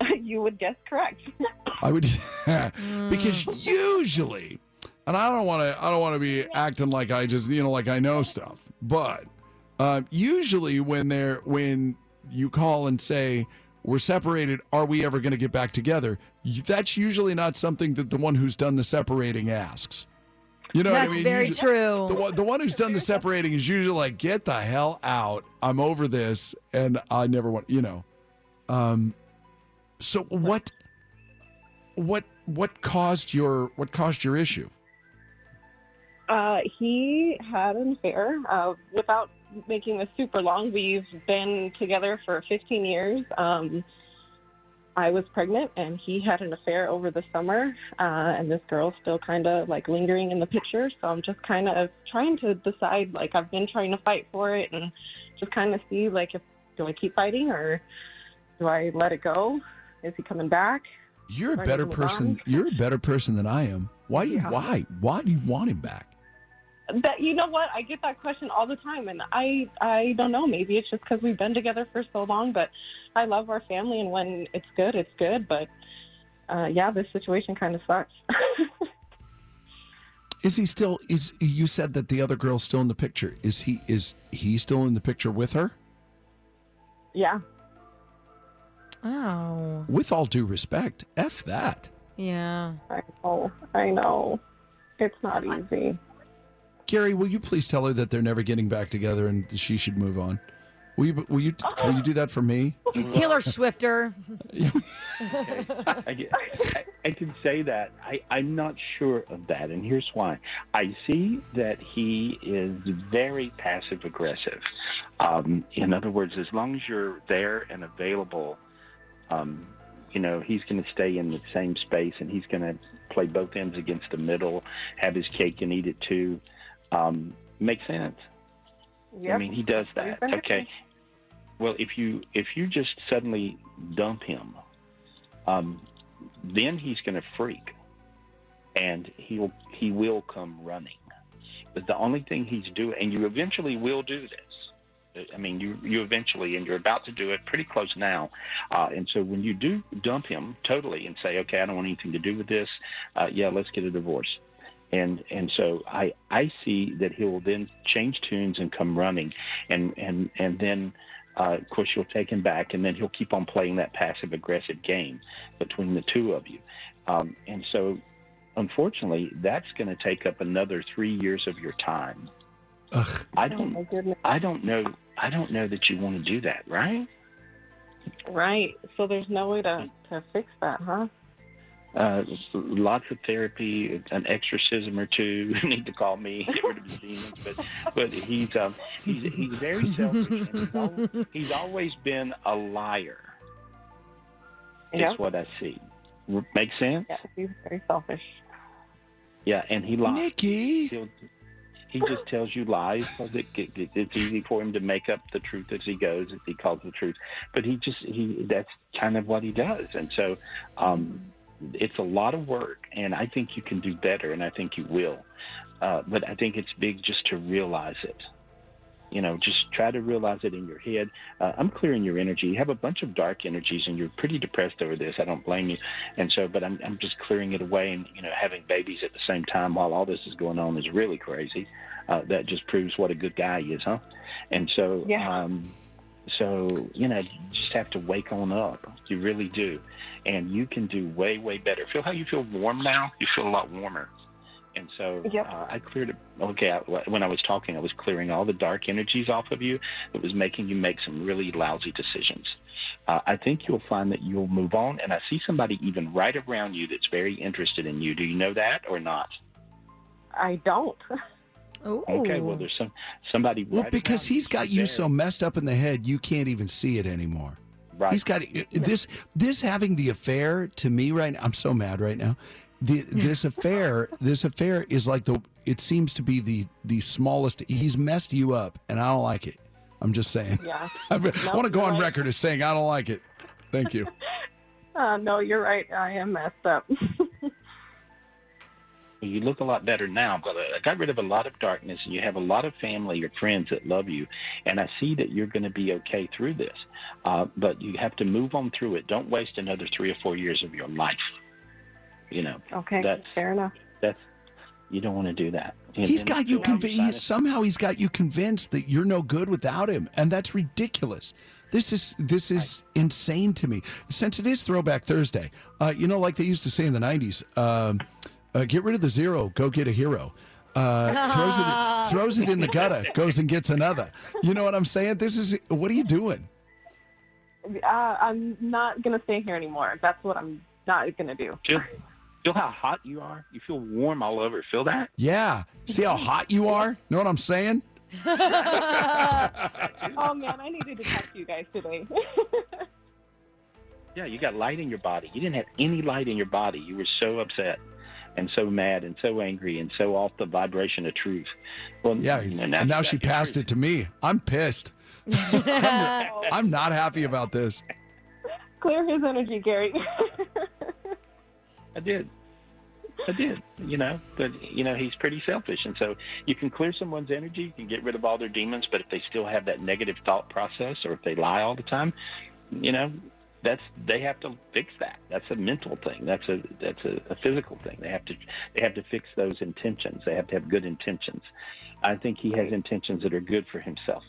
[laughs] you would guess correct. [laughs] I would [laughs] because usually, and I don't want to I don't want to be acting like I just you know like I know stuff, but um, usually when they're when you call and say we're separated, are we ever going to get back together? That's usually not something that the one who's done the separating asks. You know what I That's mean? very Usually- true. The one, the one who's done the separating is usually like, get the hell out. I'm over this, and I never want. You know. Um. So what? What what caused your what caused your issue? Uh, he had an affair. Uh, without making this super long, we've been together for 15 years. Um, I was pregnant, and he had an affair over the summer. Uh, and this girl's still kind of like lingering in the picture. So I'm just kind of trying to decide. Like I've been trying to fight for it, and just kind of see like if do I keep fighting or do I let it go? Is he coming back? You're a better need to move person. on? You're a better person than I am. Why do you why why do you want him back? That you know what? I get that question all the time, and I I don't know. Maybe it's just because we've been together for so long. But I love our family, and when it's good, it's good. But uh, yeah, this situation kind of sucks. [laughs] Is he still? Is you said that the other girl's still in the picture? Is he? Is he still in the picture with her? yeah. Oh. With all due respect, f that. Yeah. I know. I know. It's not easy. Gary, will you please tell her that they're never getting back together and she should move on? Will you? Will you? Will you do that for me? Taylor Swifter. [laughs] I, I, I can say that. I, I'm not sure of that, and here's why. I see that he is very passive aggressive. Um, in other words, as long as you're there and available, um, you know, he's going to stay in the same space and he's going to play both ends against the middle, have his cake and eat it too. Um, makes sense. I mean, he does that. Okay. Well, if you if you just suddenly dump him, um, then he's going to freak, and he'll he will come running. But the only thing he's doing, and you eventually will do this. I mean, you you eventually, and you're about to do it pretty close now. Uh, and so when you do dump him totally and say, okay, I don't want anything to do with this. Uh, yeah, let's get a divorce and and so I I see that he will then change tunes and come running, and and and then. Uh, of course, you'll take him back, and then he'll keep on playing that passive aggressive game between the two of you. Um, and so, unfortunately, that's going to take up another three years of your time. Ugh. I Oh don't. my. I don't know. I don't know that you want to do that, right? Right. So there's no way to to fix that, huh? Uh, lots of therapy, an exorcism or two. [laughs] You need to call me, get rid of the demons. But but he's um he's he's very [laughs] selfish. And he's, al- he's always been a liar. Yeah. Is what I see. R- Make sense? Yeah, he's very selfish. Yeah, and he lies. Nikki. He'll, he just tells you lies because it, it, it, it's easy for him to make up the truth as he goes, as he calls the truth. But he just he that's kind of what he does, and so um, it's a lot of work. And I think you can do better, and I think you will. Uh, but I think it's big just to realize it. You know, just try to realize it in your head. Uh, I'm clearing your energy. You have a bunch of dark energies, and you're pretty depressed over this. I don't blame you. And so, but I'm I'm just clearing it away. And you know, having babies at the same time while all this is going on is really crazy. Uh, that just proves what a good guy he is, huh? And so, Yeah. um, so you know, you just have to wake on up. You really do, and you can do way way better. Feel how you feel warm now. You feel a lot warmer. And so Yep. uh, I cleared it. Okay, I, when I was talking, I was clearing all the dark energies off of you that was making you make some really lousy decisions. Uh, I think you'll find that you'll move on. And I see somebody even right around you that's very interested in you. Do you know that or not? I don't. Okay, well, there's some somebody. Well, right because he's got you there. so messed up in the head, you can't even see it anymore. Right. He's got this. This having the affair to me right now. I'm so mad right now. The, this [laughs] affair, this affair is like the. It seems to be the the smallest. He's messed you up, and I don't like it. I'm just saying. Yeah. [laughs] I, No, want to go on right. record as saying I don't like it. Thank you. [laughs] Uh, no, you're right. I am messed up. You look a lot better now, but I got rid of a lot of darkness, and you have a lot of family or friends that love you, and I see that you're going to be okay through this. Uh, but you have to move on through it. Don't waste another three or four years of your life. You know, okay, that's fair enough. that's you don't want to do that. And He's then got you convinced. outside Somehow he's got you convinced that you're no good without him, and that's ridiculous. This is this is insane to me. Since it is Throwback Thursday, uh, you know, like they used to say in the '90s, um, uh, get rid of the zero, go get a hero. Uh, throws it [laughs] throws it in the gutter, goes and gets another. You know what I'm saying? This is what are you doing? Uh, I'm not gonna stay here anymore. That's what I'm not gonna do. Feel, feel how hot you are. You feel warm all over. Feel that? Yeah. See how hot you are? Know what I'm saying? [laughs] oh man, I needed to talk to you guys today. [laughs] Yeah, you got light in your body. You didn't have any light in your body. You were so upset and so mad and so angry and so off the vibration of truth. Well, Yeah, you know, and now she got your passed it to me. I'm pissed. [laughs] I'm, I'm not happy about this. Clear his energy, Gary. I did. I did. You know, but you know he's pretty selfish, and so you can clear someone's energy, you can get rid of all their demons, but if they still have that negative thought process, or if they lie all the time, you know, that's they have to fix that. That's a mental thing. That's a that's a, a physical thing. They have to they have to fix those intentions. They have to have good intentions. I think he has intentions that are good for himself.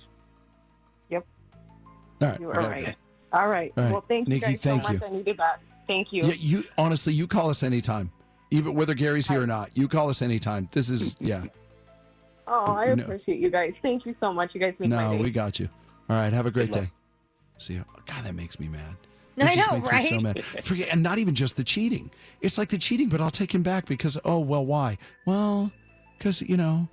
All right. You are right. go. All right. All right. Well, thank you Nikki, guys so thank much. you. I needed that. Thank you. Yeah, you honestly, you call us anytime, even whether Gary's here or not. You call us anytime. This is yeah. Oh, I No. appreciate you guys. Thank you so much. You guys make my No, we got you. All right. Have a great day. See you. God, that makes me mad. [laughs] I It just know, makes me So right? mad. Forget, and not even just the cheating. It's like the cheating, but I'll take him back because oh well, why? Well, because you know,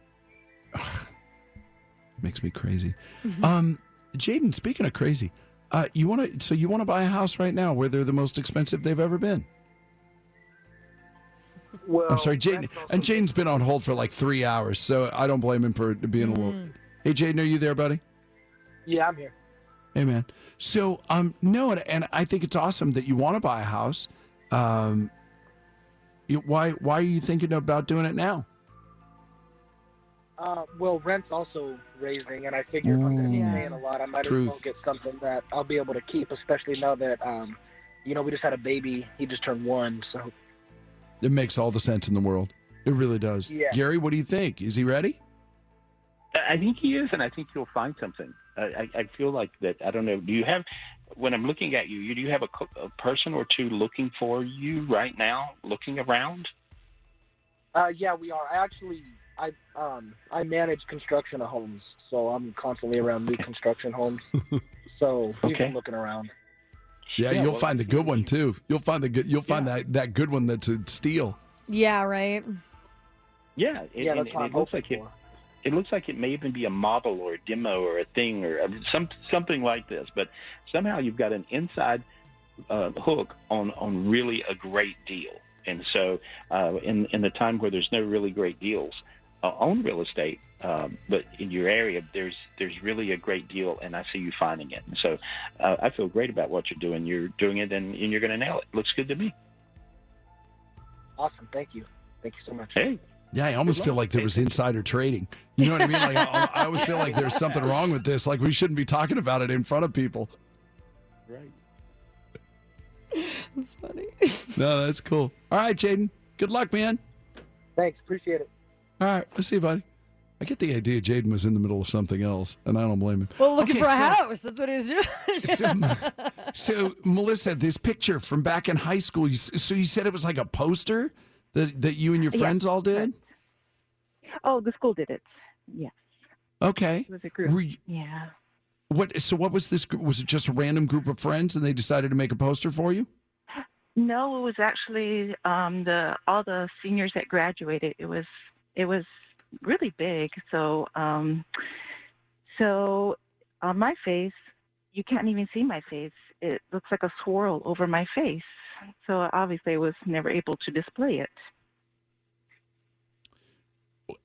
makes me crazy. Mm-hmm. Um, Jaden, speaking of crazy, uh, you want to? So you want to buy a house right now where they're the most expensive they've ever been? Well, I'm sorry, Jaden. And Jaden's been on hold for like three hours, so I don't blame him for being a little. Mm. Hey, Jaden, are you there, buddy? Yeah, I'm here. Man. So, um, no, and, and I think it's awesome that you want to buy a house. Um, you, why, why are you thinking about doing it now? Uh, well, rent's also raising, and I figure if I'm going to be Ooh. paying a lot, I might as well get something that I'll be able to keep, especially now that, um, you know, we just had a baby. He just turned one, so It makes all the sense in the world. It really does. Yeah. Gary, what do you think? Is he ready? I think he is, and I think you'll find something. I, I, I feel like that. I don't know. Do you have, when I'm looking at you, you do you have a, a person or two looking for you right now, looking around? Uh, yeah, we are. I actually, I um, I manage construction of homes, so I'm constantly around new construction homes. [laughs] So we've Okay. been looking around. Yeah, Yeah, you'll well, find the good one too. You'll find the good. You'll find that that good one that's a steal. Yeah, right. Yeah, it, Yeah, and- that's what and I'm it looks like hoping it. It looks like it may even be a model or a demo or a thing or some something like this. But somehow you've got an inside uh, hook on on really a great deal. And so, uh, in in the time where there's no really great deals uh, on real estate, um, but in your area there's there's really a great deal, and I see you finding it. And so, uh, I feel great about what you're doing. You're doing it, and, and you're going to nail it. Looks good to me. Awesome. Thank you. Thank you so much. Hey. Yeah, I almost feel like there was insider trading. You know what I mean? Like I, I always feel like there's something wrong with this. Like we shouldn't be talking about it in front of people. Right. That's funny. No, that's cool. All right, Jaden. Good luck, man. Thanks. Appreciate it. All right, let's see, buddy. I get the idea Jaden was in the middle of something else, and I don't blame him. Well, looking Okay, for a so- house. That's what he was doing. So, so, Melissa, this picture from back in high school. You, so you said it was like a poster that that you and your friends all did. Oh, the school did it. Yes. Okay. It was a group. You- yeah. what? So what was this? Was it just a random group of friends, and they decided to make a poster for you? No, it was actually um, the all the seniors that graduated. It was it was really big. So um, so on my face, you can't even see my face. It looks like a swirl over my face. So obviously, I was never able to display it.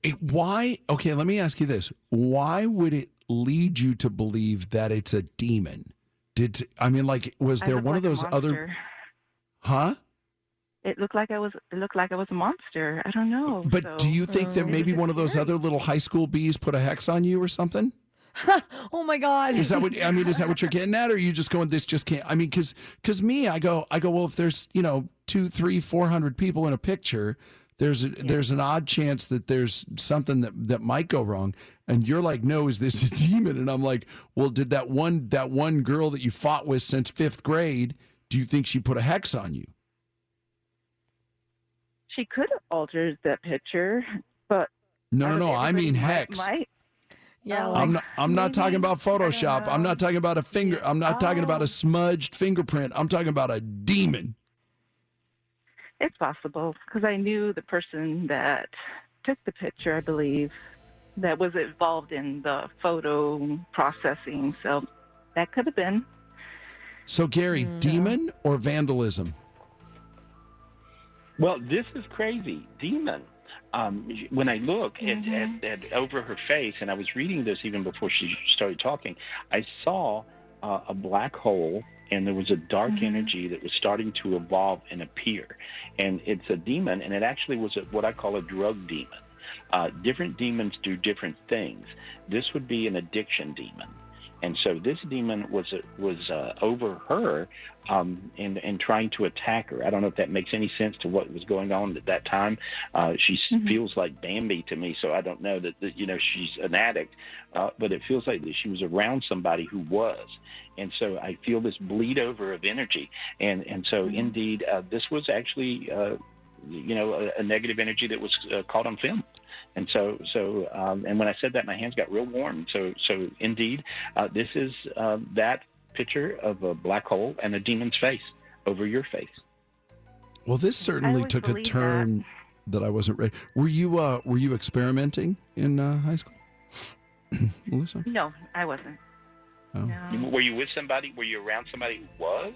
It- why? Okay, let me ask you this: Why would it lead you to believe that it's a demon? Did I mean like was there one of like a those other? Huh? It looked like I was. It looked like I was a monster. I don't know. But so- do you think that hmm. maybe one of those other little high school bees put a hex on you or something? [laughs] oh my god. Is that what I mean? Is that what you're [laughs] getting at, or are you just going? This just can't. I mean, because because me, I go, I go. Well, if there's you know two, three, four hundred people in a picture, there's a, there's an odd chance that there's something that that might go wrong. And you're like, no, is this a [laughs] demon? And I'm like, well, did that one that one girl that you fought with since fifth grade? Do you think she put a hex on you? She could have altered that picture, but No, no, no. I mean everybody might- hex. might- Yeah, I'm not. I'm not talking about Photoshop. I'm not talking about a finger. I'm not talking about a smudged fingerprint. I'm talking about a demon. It's possible because I knew the person that took the picture, I believe, that was involved in the photo processing. So that could have been. So Gary, demon or vandalism? Well, this is crazy. Demon. Um, when I look at, Mm-hmm. at, at over her face, and I was reading this even before she started talking, I saw uh, a black hole and there was a dark energy that was starting to evolve and appear. And it's a demon, and it actually was a, what I call a drug demon. Uh, different demons do different things. This would be an addiction demon. And so this demon was was uh, over her um, and and trying to attack her. I don't know if that makes any sense to what was going on at that time. Uh, she s feels like Bambi to me, so I don't know that, that you know she's an addict, uh, but it feels like that she was around somebody who was, and so I feel this bleed over of energy, and and so indeed uh, this was actually. You know, a, a negative energy that was uh, caught on film. And so, so, um, and when I said that, my hands got real warm. So, so indeed, uh, this is uh, that picture of a black hole and a demon's face over your face. Well, this certainly took a believe turn that. I wasn't ready. Were you uh, were you experimenting in uh, high school, [clears throat] Melissa? No, I wasn't. Oh. No. Were you with somebody? Were you around somebody who was?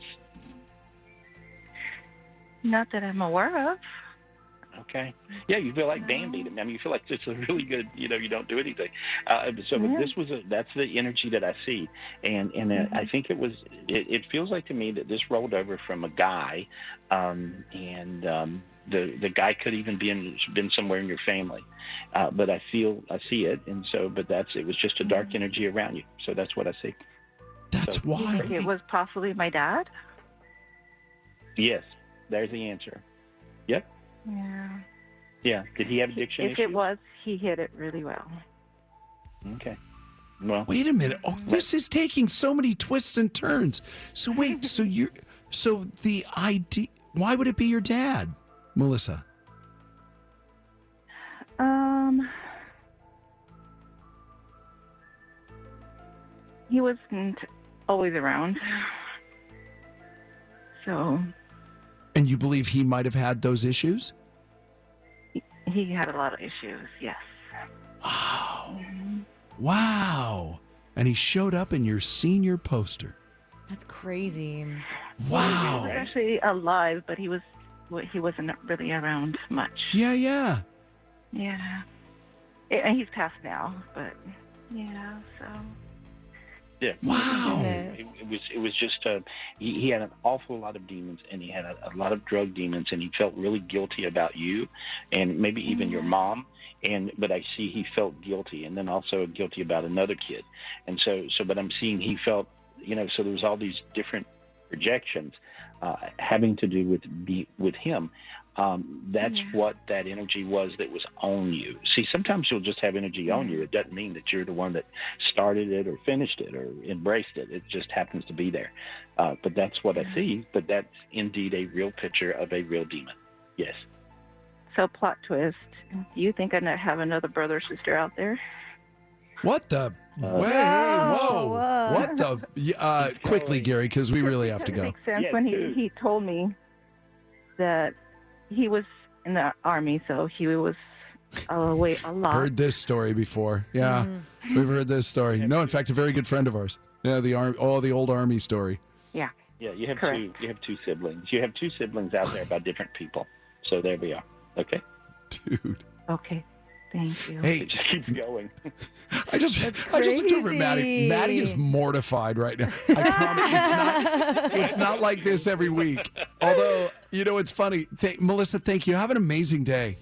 Not that I'm aware of. Okay. Yeah, you feel like Bambi. I mean, you feel like it's a really good. You know, you don't do anything. Uh, so but this was a, that's the energy that I see, and and uh, I think it was. It, it feels like to me that this rolled over from a guy, um, and um, the the guy could even be in been somewhere in your family, uh, but I feel I see it, and so but that's it was just a dark energy around you. So that's what I see. That's so, You think it was possibly my dad? Yes, there's the answer. Yep. Yeah. Yeah. Did he have addiction If issues? it was, he hit it really well. Okay. Well, Wait a minute. Oh, this is taking so many twists and turns. So wait, [laughs] so you are so the idea why would it be your dad, Melissa? Um, he wasn't always around. So And you believe he might have had those issues? he had a lot of issues, yes. Wow. Mm-hmm. Wow. And he showed up in your senior poster. That's crazy. Wow. He was actually alive, but he was he wasn't really around much. Yeah, yeah. Yeah. And he's passed now, but yeah, so. Yeah. Wow. It, it was it was just uh, he, he had an awful lot of demons and he had a, a lot of drug demons and he felt really guilty about you and maybe even your mom and but I see he felt guilty and then also guilty about another kid and so so but I'm seeing he felt you know so there was all these different projections uh, having to do with be, with him um, that's Yeah. what that energy was that was on you. See, sometimes you'll just have energy on you. It doesn't mean that you're the one that started it or finished it or embraced it. It just happens to be there. Uh, but that's what I see. But that's indeed a real picture of a real demon. Yes. So plot twist. Do you think I not have another brother or sister out there? What the? Wait, whoa. What the? Uh, quickly, Gary, because we really have to It go. makes sense when he, he told me that he was in the army, so he was uh, away a lot. Heard this story before. Yeah, mm-hmm. we've heard this story. No, in fact, a very good friend of ours. Yeah, the arm, all the old army story. Yeah. Yeah. You have Correct. two. You have two siblings. You have two siblings out there by different people. So there we are. Okay. [laughs] Dude. Okay. Thank you. Hey, It just keeps going. I just, I just looked over at Maddie. Maddie is mortified right now. I [laughs] promise it's not. It's not like this every week. Although, you know, it's funny. Th- Melissa, thank you. Have an amazing day.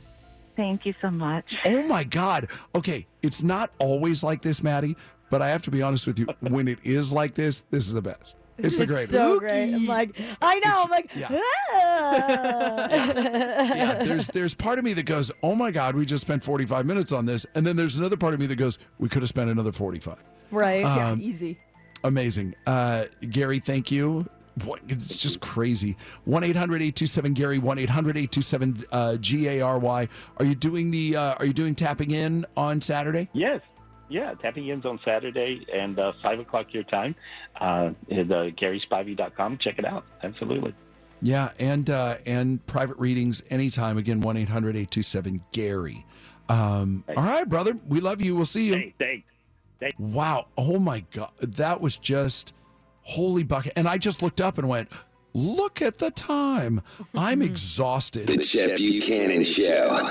Thank you so much. Oh my God. Okay, it's not always like this, Maddie. But I have to be honest with you. When it is like this, this is the best. It's the greatest. so great. I'm like, I know. I'm like, Yeah. ah. yeah, there's there's part of me that goes, "Oh my God, we just spent 45 minutes on this," and then there's another part of me that goes, "We could have spent another 45." right. Um, Easy. Amazing, uh, Gary. Thank you. What, it's just crazy. One 827 Gary. One 827 uh, G A R Y. Are you doing the? Uh, are you doing tapping in on Saturday? Yes. Yeah, tapping in's on Saturday and uh, 5 o'clock your time. Uh, at uh, GarySpivey.com. Check it out. Absolutely. Yeah, and uh, and private readings anytime. Again, one 827 Gary. Um, all right, brother. We love you. We'll see you. Thanks. Thanks. Thanks. Wow. Oh my God. That was just holy bucket. And I just looked up and went, look at the time. I'm [laughs] exhausted. The Chet Buchanan Show.